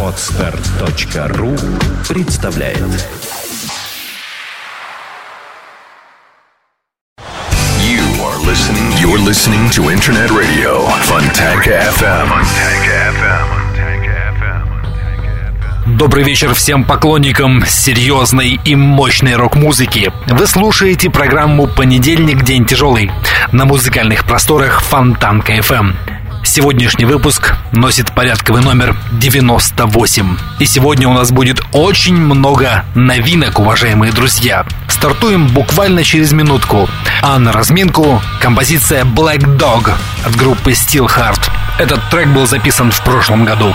Отстар.ру представляет You are listening. You're listening to Internet Radio Fontanka FM. Добрый вечер всем поклонникам серьезной и мощной рок-музыки. Вы слушаете программу «Понедельник. День тяжелый» на музыкальных просторах Фонтанка FM. Сегодняшний выпуск носит порядковый номер 98. И сегодня у нас будет очень много новинок, уважаемые друзья. Стартуем буквально через минутку. А на разминку композиция Black Dog от группы Steelheart. Этот трек был записан в прошлом году.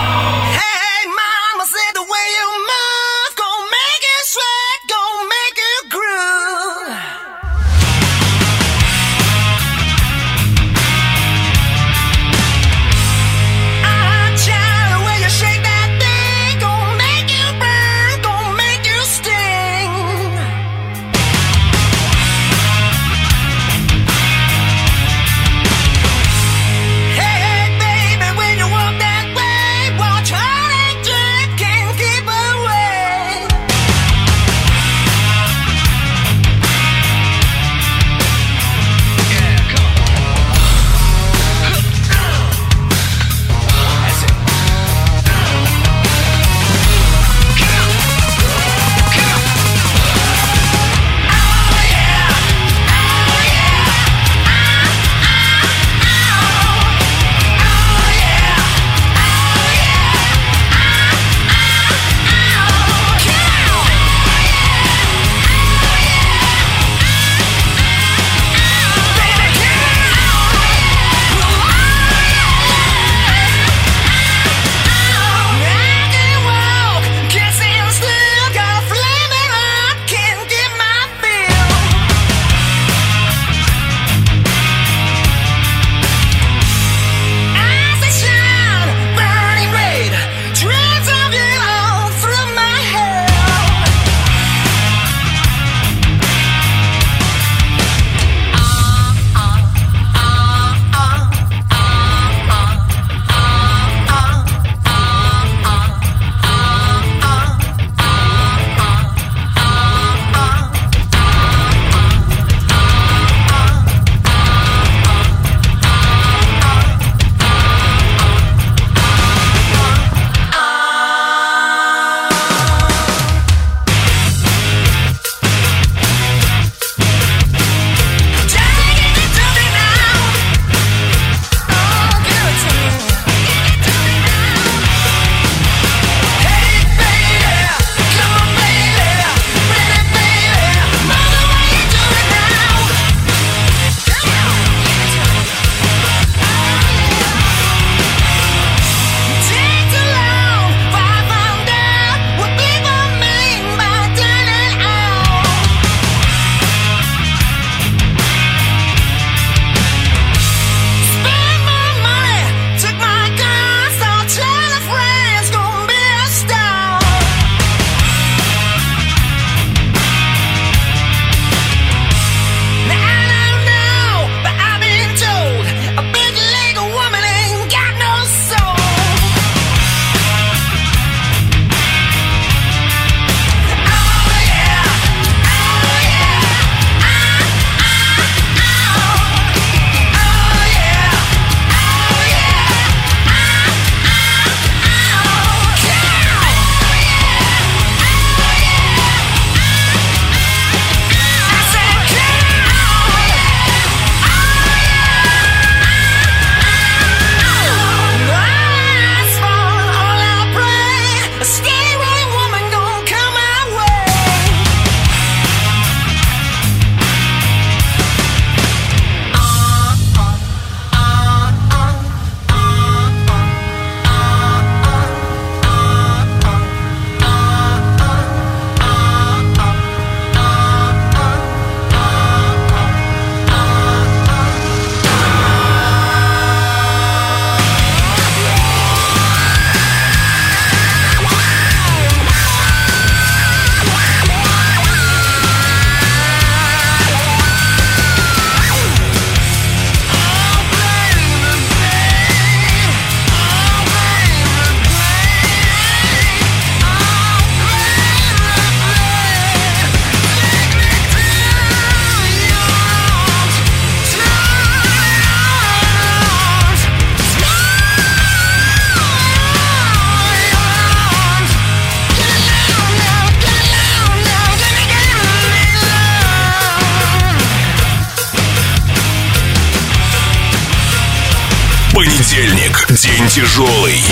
Тяжелый.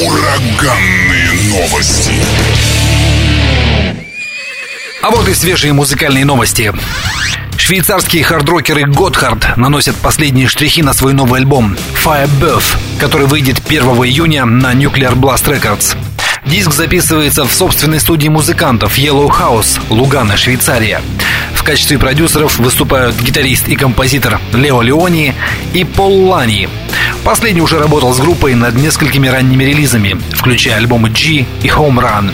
Ураганные новости. А вот и свежие музыкальные новости. Швейцарские хардрокеры Готхард наносят последние штрихи на свой новый альбом Fire Birth, который выйдет 1 июня на Nuclear Blast Records. Диск записывается в собственной студии музыкантов Yellow House, Лугана, Швейцария. В качестве продюсеров выступают гитарист и композитор Лео Леони и Пол Лани. Последний уже работал с группой над несколькими ранними релизами, включая альбомы G и Home Run.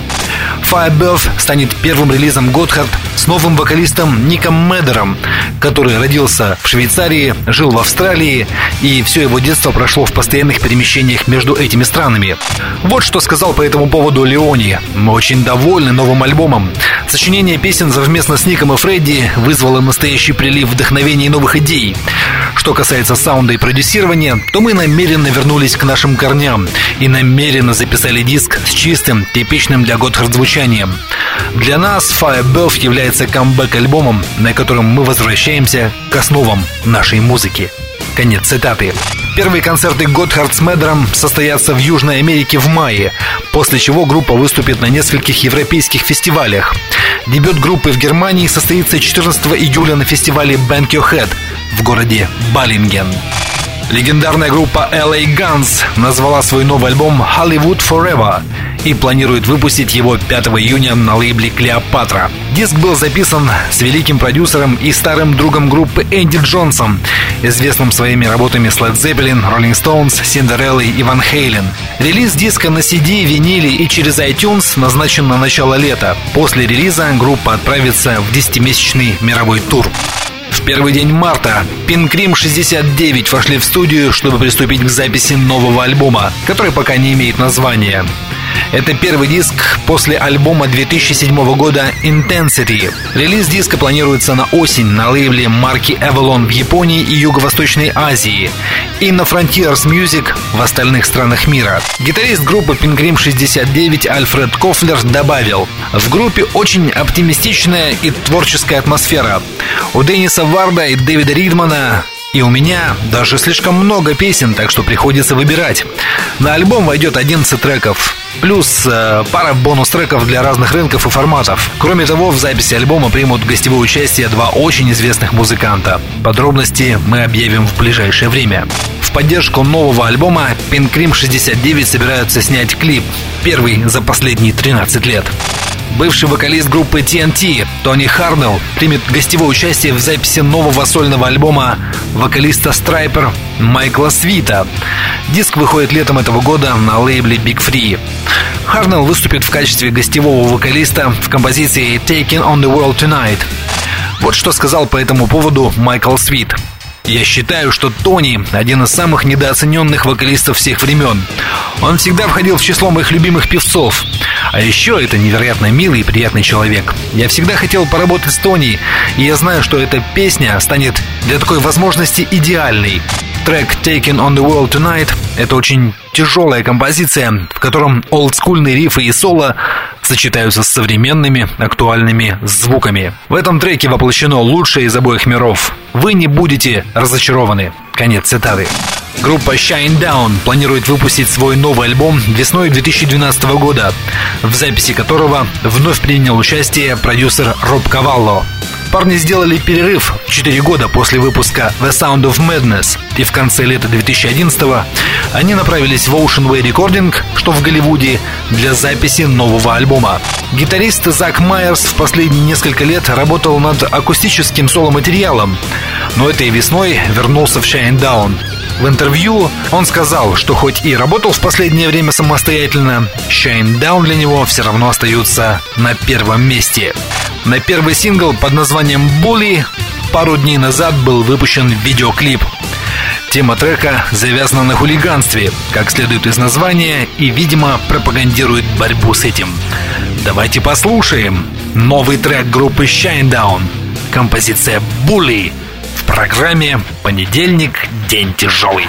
Firebirth станет первым релизом Готхард с новым вокалистом Ником Медером, который родился в Швейцарии, жил в Австралии и все его детство прошло в постоянных перемещениях между этими странами. Вот что сказал по этому поводу Леони. «Мы очень довольны новым альбомом. Сочинение песен совместно с Ником и Фредди вызвало настоящий прилив вдохновения и новых идей. Что касается саунда и продюсирования, то мы намеренно вернулись к нашим корням и намеренно записали диск с чистым, типичным для Готхард звучанием. Для нас Firebirth является камбэк-альбомом, на котором мы возвращаемся к основам нашей музыки. Конец цитаты. Первые концерты Готхард с Медером состоятся в Южной Америке в мае, после чего группа выступит на нескольких европейских фестивалях. Дебют группы в Германии состоится 14 июля на фестивале Bank Your Head в городе Баллинген. Легендарная группа LA Guns назвала свой новый альбом Hollywood Forever и планирует выпустить его 5 июня на лейбле Клеопатра. Диск был записан с великим продюсером и старым другом группы Энди Джонсом, известным своими работами с Led Zeppelin, Rolling Stones, Cinderella и Van Halen. Релиз диска на CD, виниле и через iTunes назначен на начало лета. После релиза группа отправится в 10-месячный мировой тур. В первый день марта Cream 69 вошли в студию, чтобы приступить к записи нового альбома, который пока не имеет названия. Это первый диск после альбома 2007 года Intensity. Релиз диска планируется на осень на лейбле марки Avalon в Японии и Юго-Восточной Азии и на Frontiers Music в остальных странах мира. Гитарист группы Pink Cream 69 Альфред Кофлер добавил, в группе очень оптимистичная и творческая атмосфера. У Денниса Варда и Дэвида Ридмана и у меня даже слишком много песен, так что приходится выбирать. На альбом войдет 11 треков, плюс э, пара бонус-треков для разных рынков и форматов. Кроме того, в записи альбома примут гостевое участие два очень известных музыканта. Подробности мы объявим в ближайшее время. В поддержку нового альбома Pink Cream 69 собираются снять клип, первый за последние 13 лет. Бывший вокалист группы TNT Тони Харнелл примет гостевое участие в записи нового сольного альбома вокалиста Страйпер Майкла Свита. Диск выходит летом этого года на лейбле Big Free. Харнелл выступит в качестве гостевого вокалиста в композиции Taking on the World Tonight. Вот что сказал по этому поводу Майкл Свит. Я считаю, что Тони – один из самых недооцененных вокалистов всех времен. Он всегда входил в число моих любимых певцов. А еще это невероятно милый и приятный человек. Я всегда хотел поработать с Тони, и я знаю, что эта песня станет для такой возможности идеальной. Трек Taken on the World Tonight – это очень тяжелая композиция, в котором олдскульные рифы и соло сочетаются с современными актуальными звуками. В этом треке воплощено лучшее из обоих миров. Вы не будете разочарованы. Конец цитаты. Группа Shine Down планирует выпустить свой новый альбом весной 2012 года, в записи которого вновь принял участие продюсер Роб Кавалло. Парни сделали перерыв 4 года после выпуска The Sound of Madness, и в конце лета 2011 они направились в Ocean Way Recording, что в Голливуде, для записи нового альбома. Гитарист Зак Майерс в последние несколько лет работал над акустическим соло-материалом, но этой весной вернулся в Shine Down. В интервью он сказал, что хоть и работал в последнее время самостоятельно, Shine Down для него все равно остаются на первом месте. На первый сингл под названием «Bully» пару дней назад был выпущен видеоклип. Тема трека завязана на хулиганстве, как следует из названия, и, видимо, пропагандирует борьбу с этим. Давайте послушаем новый трек группы Shinedown, композиция «Bully» программе «Понедельник. День тяжелый».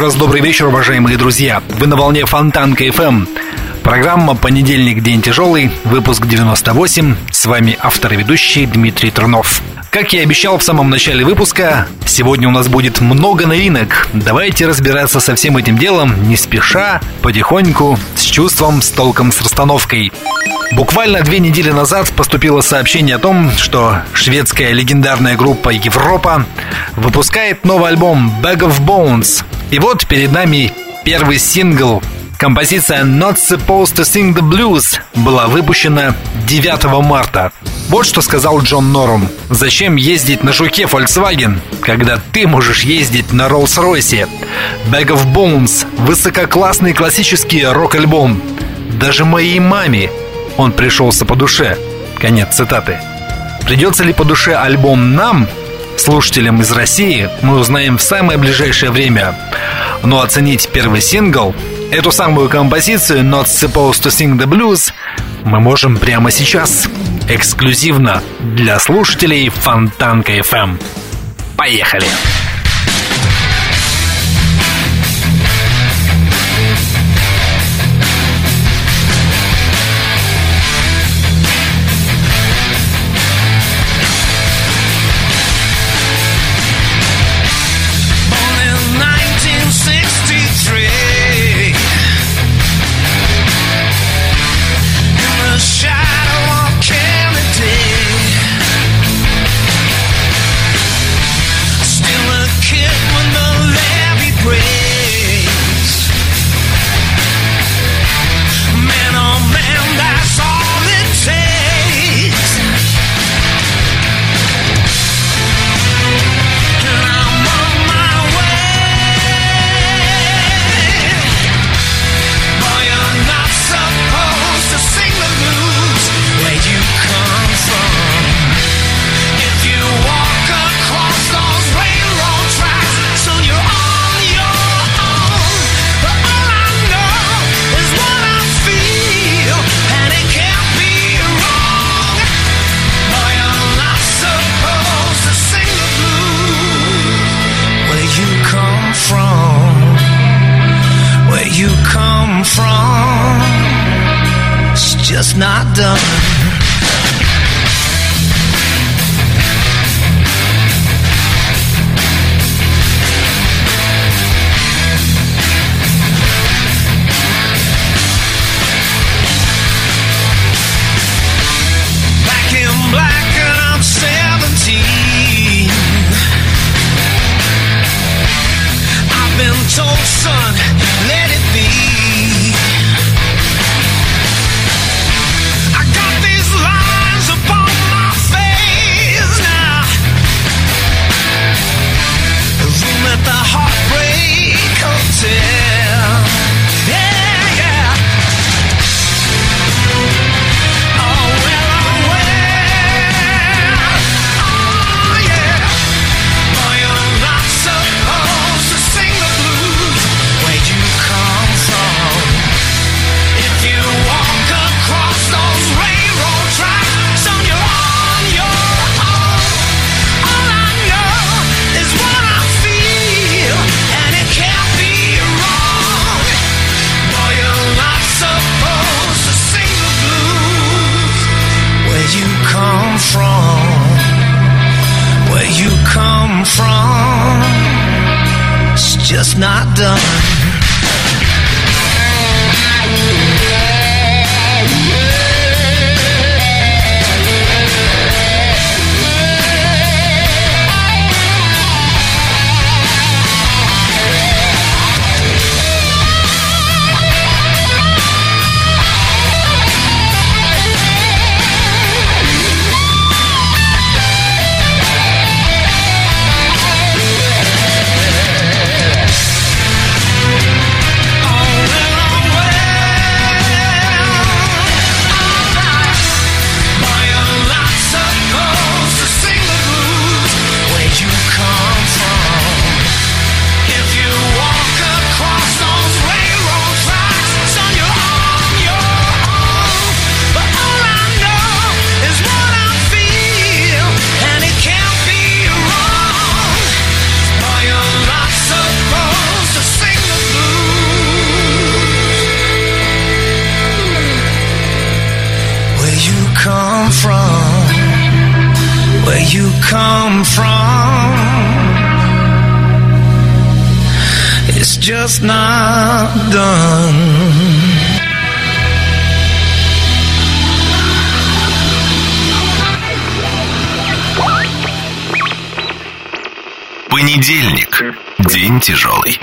Раз добрый вечер, уважаемые друзья. Вы на волне Фонтанка FM. Программа «Понедельник. День тяжелый», выпуск 98. С вами автор и ведущий Дмитрий Трунов. Как я обещал в самом начале выпуска, сегодня у нас будет много новинок. Давайте разбираться со всем этим делом не спеша, потихоньку, с чувством, с толком, с расстановкой. Буквально две недели назад поступило сообщение о том, что шведская легендарная группа Европа выпускает новый альбом Bag of Bones. И вот перед нами первый сингл Композиция Not Supposed to Sing the Blues была выпущена 9 марта. Вот что сказал Джон Норум. Зачем ездить на жуке Volkswagen, когда ты можешь ездить на Rolls-Royce? Bag of Bones – высококлассный классический рок-альбом. Даже моей маме он пришелся по душе. Конец цитаты. Придется ли по душе альбом нам, слушателям из России, мы узнаем в самое ближайшее время. Но оценить первый сингл Эту самую композицию Not Supposed to Sing the Blues мы можем прямо сейчас, эксклюзивно для слушателей Фонтанка FM. Поехали! Born you come from. It's just not done. just not done. Понедельник. День тяжелый.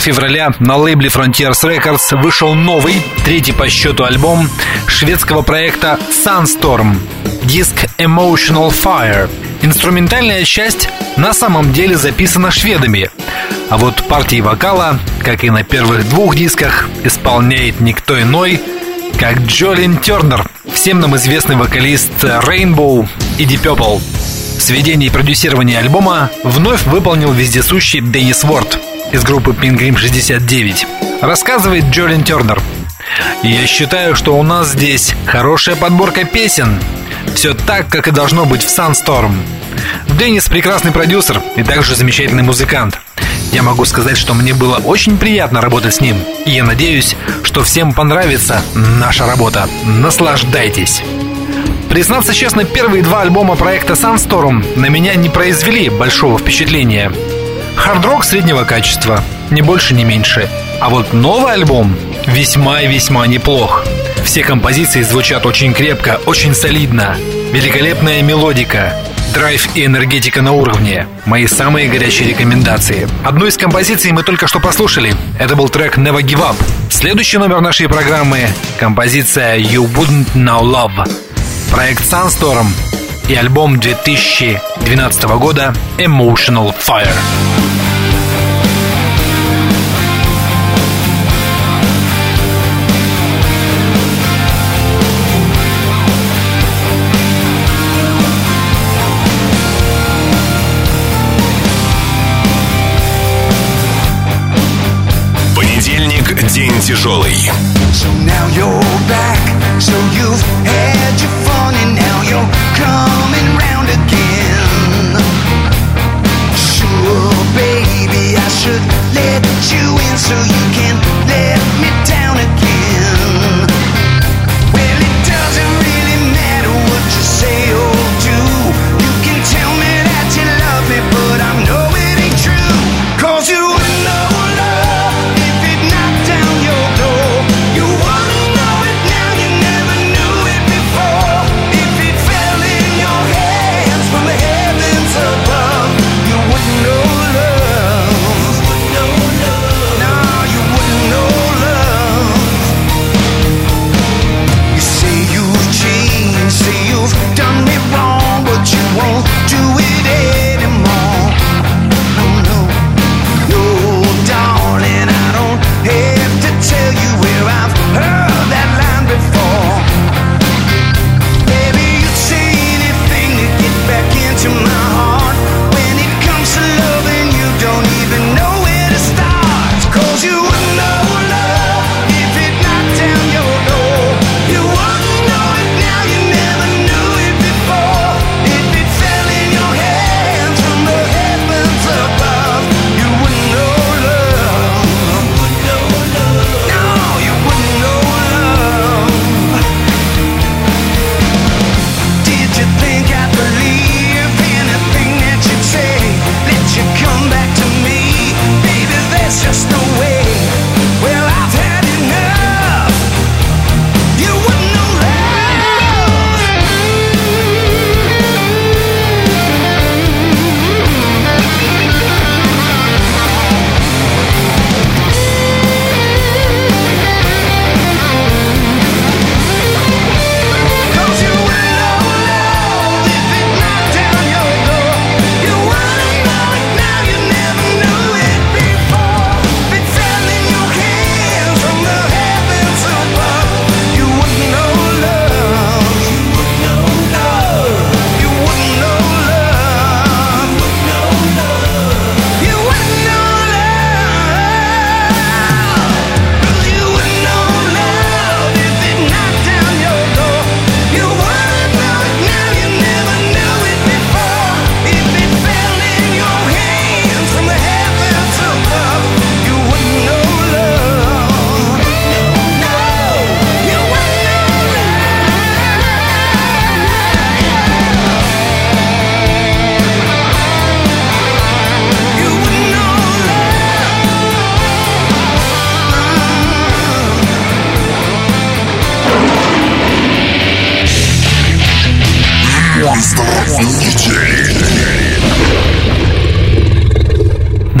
февраля на лейбле Frontiers Records вышел новый, третий по счету альбом шведского проекта Sunstorm, диск Emotional Fire. Инструментальная часть на самом деле записана шведами, а вот партии вокала, как и на первых двух дисках, исполняет никто иной, как Джолин Тернер, всем нам известный вокалист Rainbow и Deep Purple. Сведение и продюсирование альбома вновь выполнил вездесущий Деннис Уорд – из группы Pingrim 69, рассказывает Джолин Тернер. Я считаю, что у нас здесь хорошая подборка песен. Все так, как и должно быть в Sunstorm. Деннис прекрасный продюсер и также замечательный музыкант. Я могу сказать, что мне было очень приятно работать с ним. И я надеюсь, что всем понравится наша работа. Наслаждайтесь! Признаться честно, первые два альбома проекта Sunstorm на меня не произвели большого впечатления. Хардрок среднего качества, не больше, не меньше. А вот новый альбом весьма и весьма неплох. Все композиции звучат очень крепко, очень солидно. Великолепная мелодика, Драйв и энергетика на уровне. Мои самые горячие рекомендации. Одну из композиций мы только что послушали. Это был трек Never Give Up. Следующий номер нашей программы – композиция You Wouldn't Now Love. Проект Sunstorm и альбом 2012 года Emotional Fire. So now you're back. So you've had your fun and now you're coming round again. Sure, baby, I should let you in so you can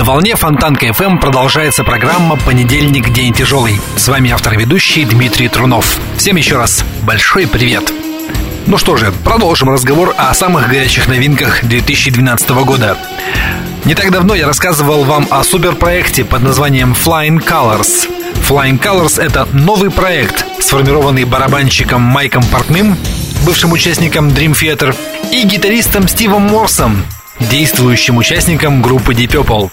волне Фонтанка FM продолжается программа «Понедельник. День тяжелый». С вами автор и ведущий Дмитрий Трунов. Всем еще раз большой привет. Ну что же, продолжим разговор о самых горячих новинках 2012 года. Не так давно я рассказывал вам о суперпроекте под названием Flying Colors. Flying Colors — это новый проект, сформированный барабанщиком Майком Портным, бывшим участником Dream Theater, и гитаристом Стивом Морсом, действующим участником группы Deep Purple.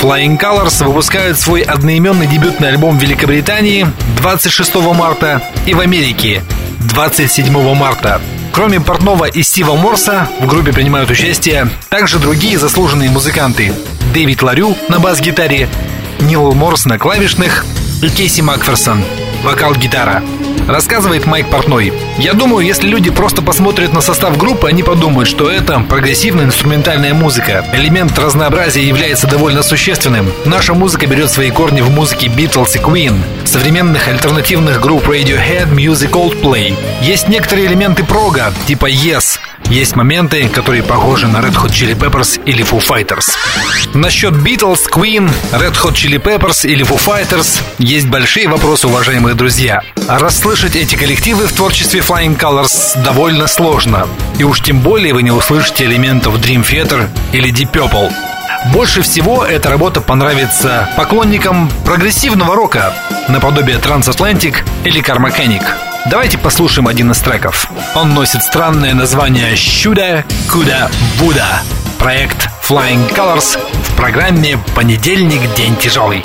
Flying Colors выпускают свой одноименный дебютный альбом в Великобритании 26 марта и в Америке 27 марта. Кроме Портнова и Стива Морса, в группе принимают участие также другие заслуженные музыканты. Дэвид Ларю на бас-гитаре, Нил Морс на клавишных и Кейси Макферсон вокал-гитара. Рассказывает Майк Портной. Я думаю, если люди просто посмотрят на состав группы, они подумают, что это прогрессивная инструментальная музыка. Элемент разнообразия является довольно существенным. Наша музыка берет свои корни в музыке Beatles и Queen, современных альтернативных групп Radiohead, Music Coldplay. Есть некоторые элементы прога, типа Yes, есть моменты, которые похожи на Red Hot Chili Peppers или Foo Fighters. Насчет Beatles, Queen, Red Hot Chili Peppers или Foo Fighters есть большие вопросы, уважаемые друзья. Расслышать эти коллективы в творчестве Flying Colors довольно сложно. И уж тем более вы не услышите элементов Dream Theater или Deep Purple. Больше всего эта работа понравится поклонникам прогрессивного рока, наподобие Transatlantic или Carmechanic. Давайте послушаем один из треков. Он носит странное название «Щуда, Куда, Буда». Проект Flying Colors в программе «Понедельник. День тяжелый».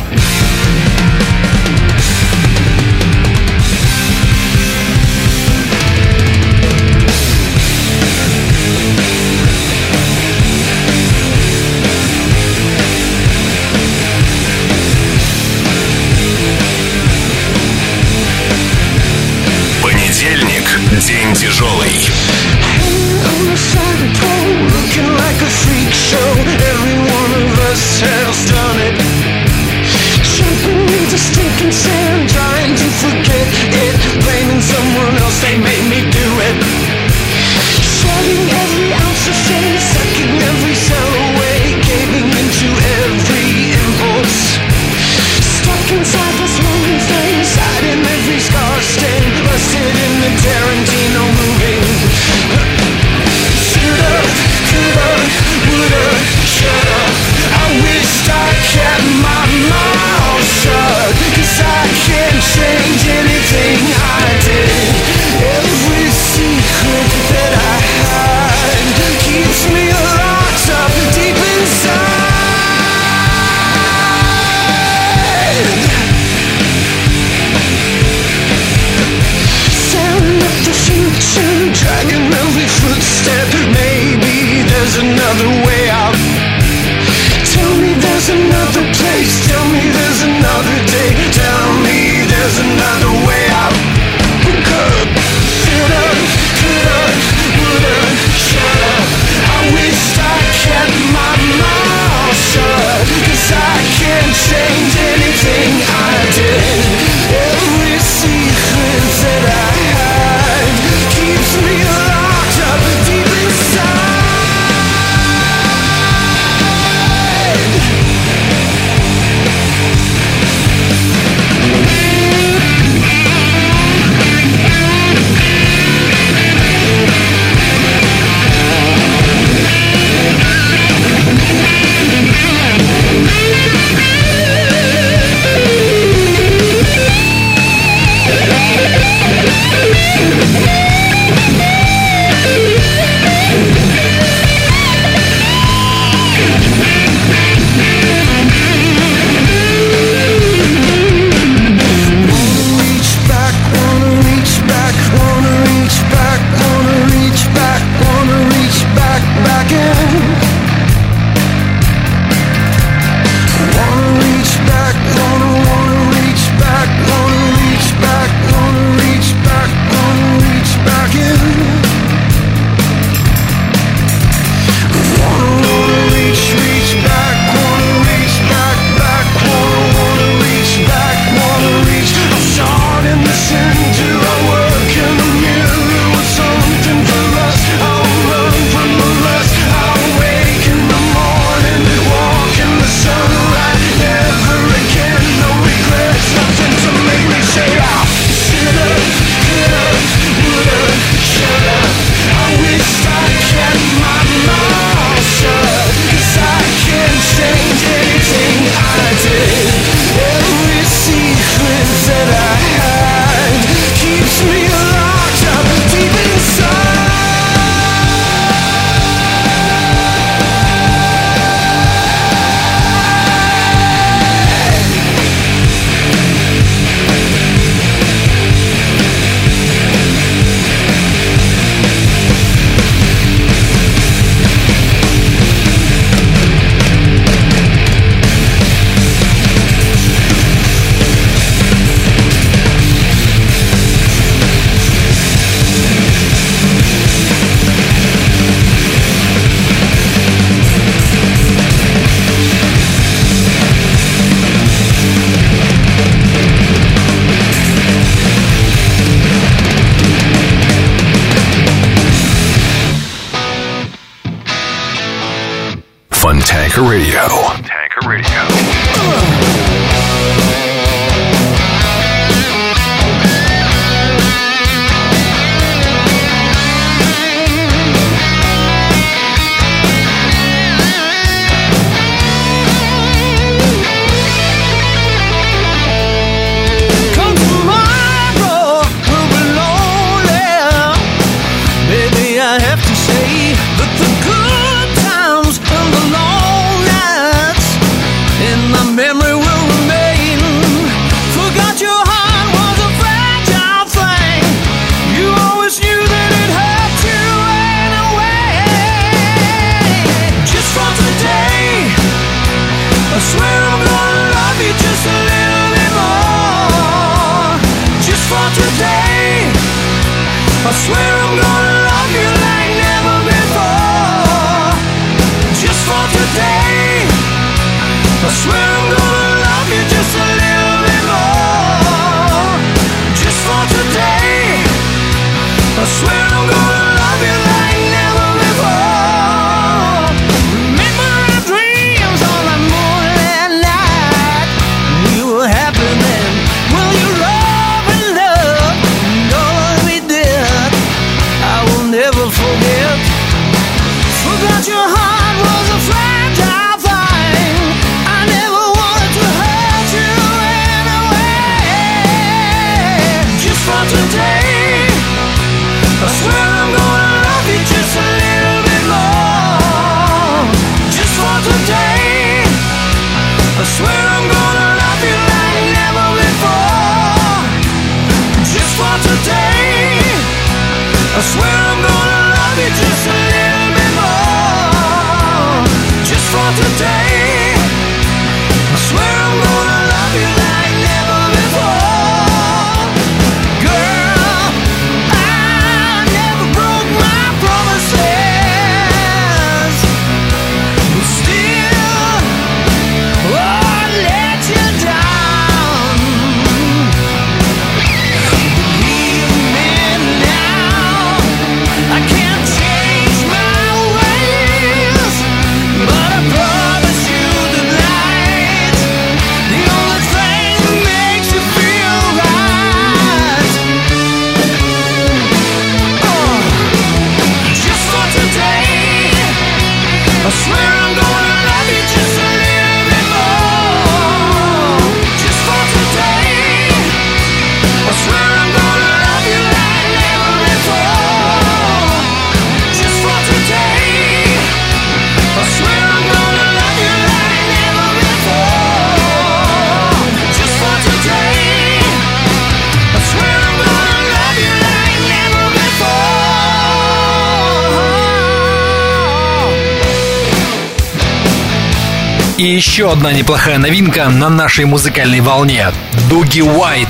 И еще одна неплохая новинка на нашей музыкальной волне. Дуги Уайт,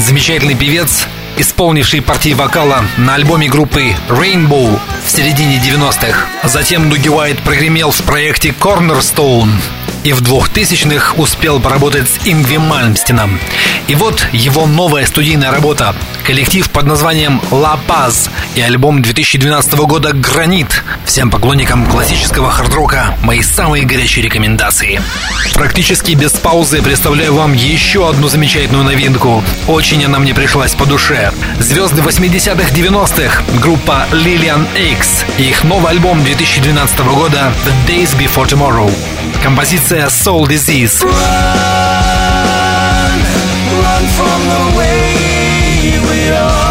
замечательный певец, исполнивший партии вокала на альбоме группы Rainbow в середине 90-х. Затем Дуги Уайт прогремел в проекте Cornerstone и в 2000-х успел поработать с Ингви Мальмстином. И вот его новая студийная работа коллектив под названием «Ла Паз» и альбом 2012 года «Гранит». Всем поклонникам классического хардрока мои самые горячие рекомендации. Практически без паузы представляю вам еще одну замечательную новинку. Очень она мне пришлась по душе. Звезды 80-х 90-х, группа Lillian X и их новый альбом 2012 года «The Days Before Tomorrow». Композиция «Soul Disease». Run, run from the way you.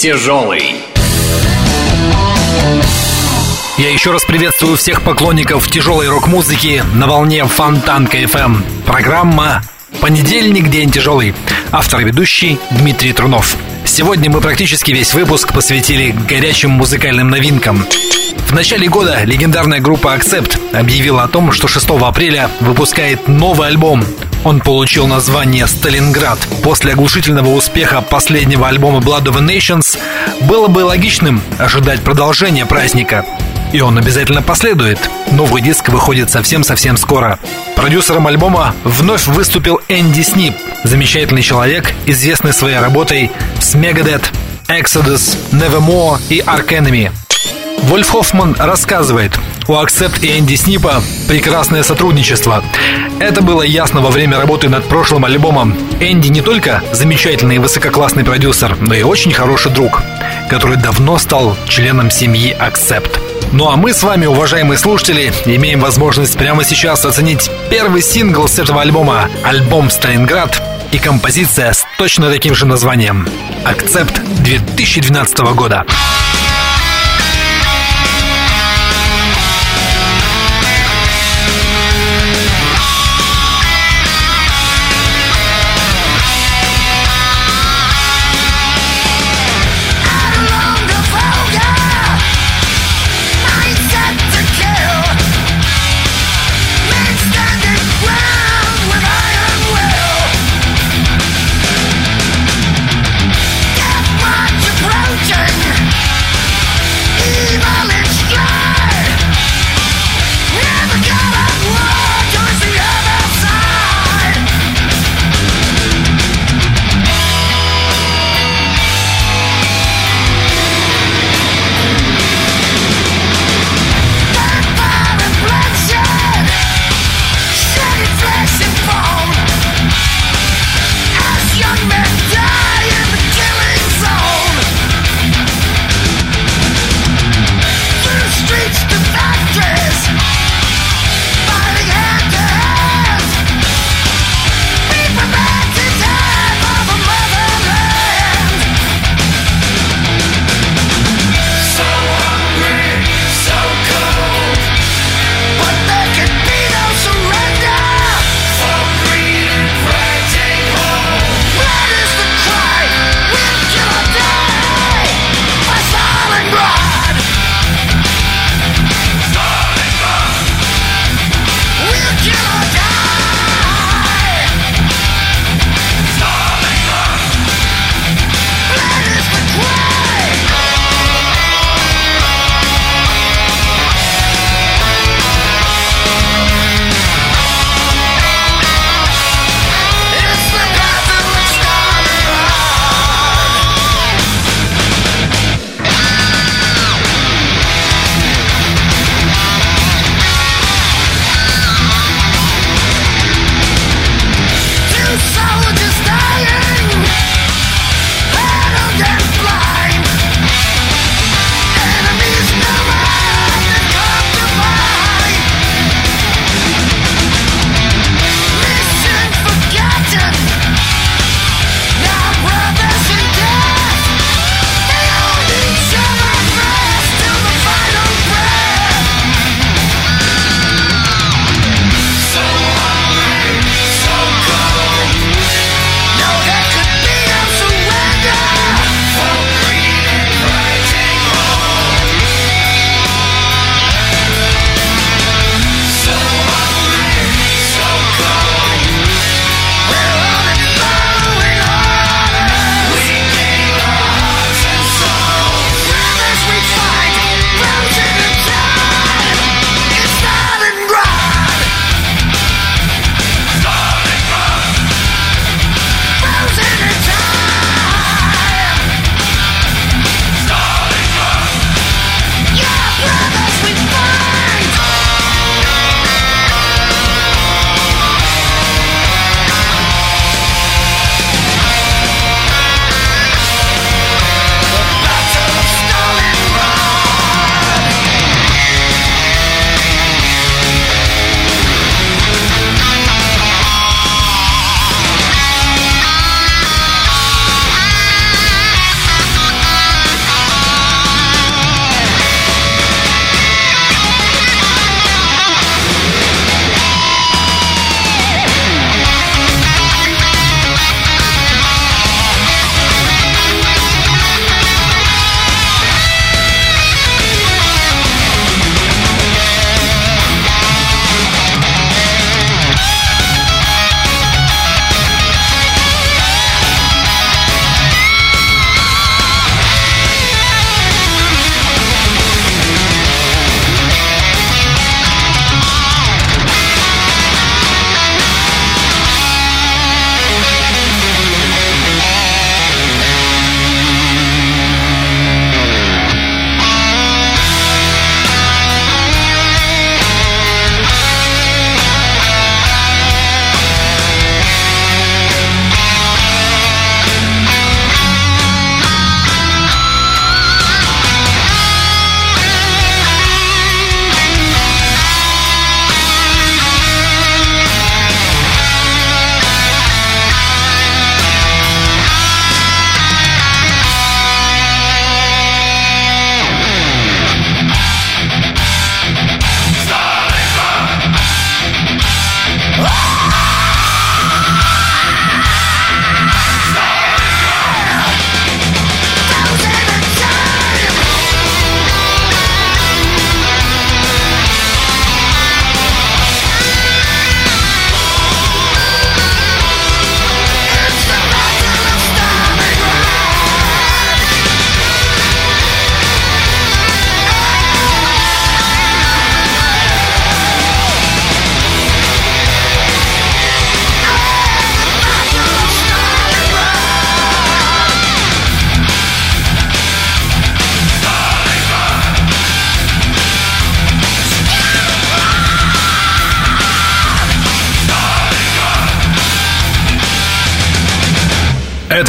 Тяжелый. Я еще раз приветствую всех поклонников тяжелой рок-музыки на волне Фонтанка FM. Программа «Понедельник. День тяжелый». Автор и ведущий Дмитрий Трунов. Сегодня мы практически весь выпуск посвятили горячим музыкальным новинкам. В начале года легендарная группа Accept объявила о том, что 6 апреля выпускает новый альбом. Он получил название «Сталинград». После оглушительного успеха последнего альбома Blood of the Nations было бы логичным ожидать продолжения праздника. И он обязательно последует. Новый диск выходит совсем-совсем скоро. Продюсером альбома вновь выступил Энди Снип, замечательный человек, известный своей работой с Megadeth, Exodus, Nevermore и Ark Enemy. Вольф Хоффман рассказывает, у Accept и Энди Снипа прекрасное сотрудничество. Это было ясно во время работы над прошлым альбомом. Энди не только замечательный и высококлассный продюсер, но и очень хороший друг, который давно стал членом семьи Accept. Ну а мы с вами, уважаемые слушатели, имеем возможность прямо сейчас оценить первый сингл с этого альбома, альбом «Сталинград» и композиция с точно таким же названием «Акцепт» 2012 года.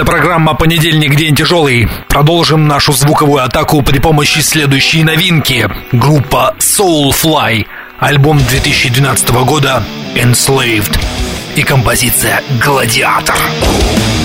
Это программа «Понедельник. День тяжелый». Продолжим нашу звуковую атаку при помощи следующей новинки. Группа Soulfly. Альбом 2012 года «Enslaved». И композиция «Гладиатор». Понедельник.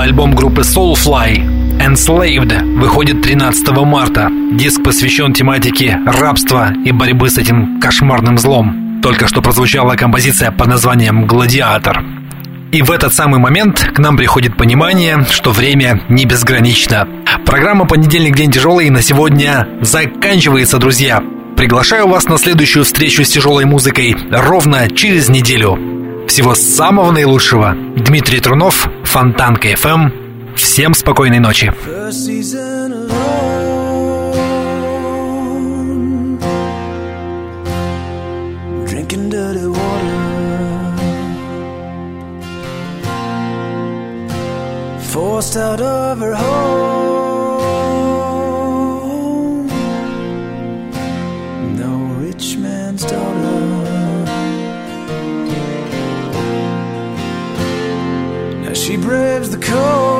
Новый альбом группы Soulfly Enslaved выходит 13 марта. Диск посвящен тематике рабства и борьбы с этим кошмарным злом. Только что прозвучала композиция под названием «Гладиатор». И в этот самый момент к нам приходит понимание, что время не безгранично. Программа «Понедельник. День тяжелый» на сегодня заканчивается, друзья. Приглашаю вас на следующую встречу с тяжелой музыкой ровно через неделю. Всего самого наилучшего. Дмитрий Трунов, Фонтанка FM. Всем спокойной ночи. Forced out of her home Braves the cold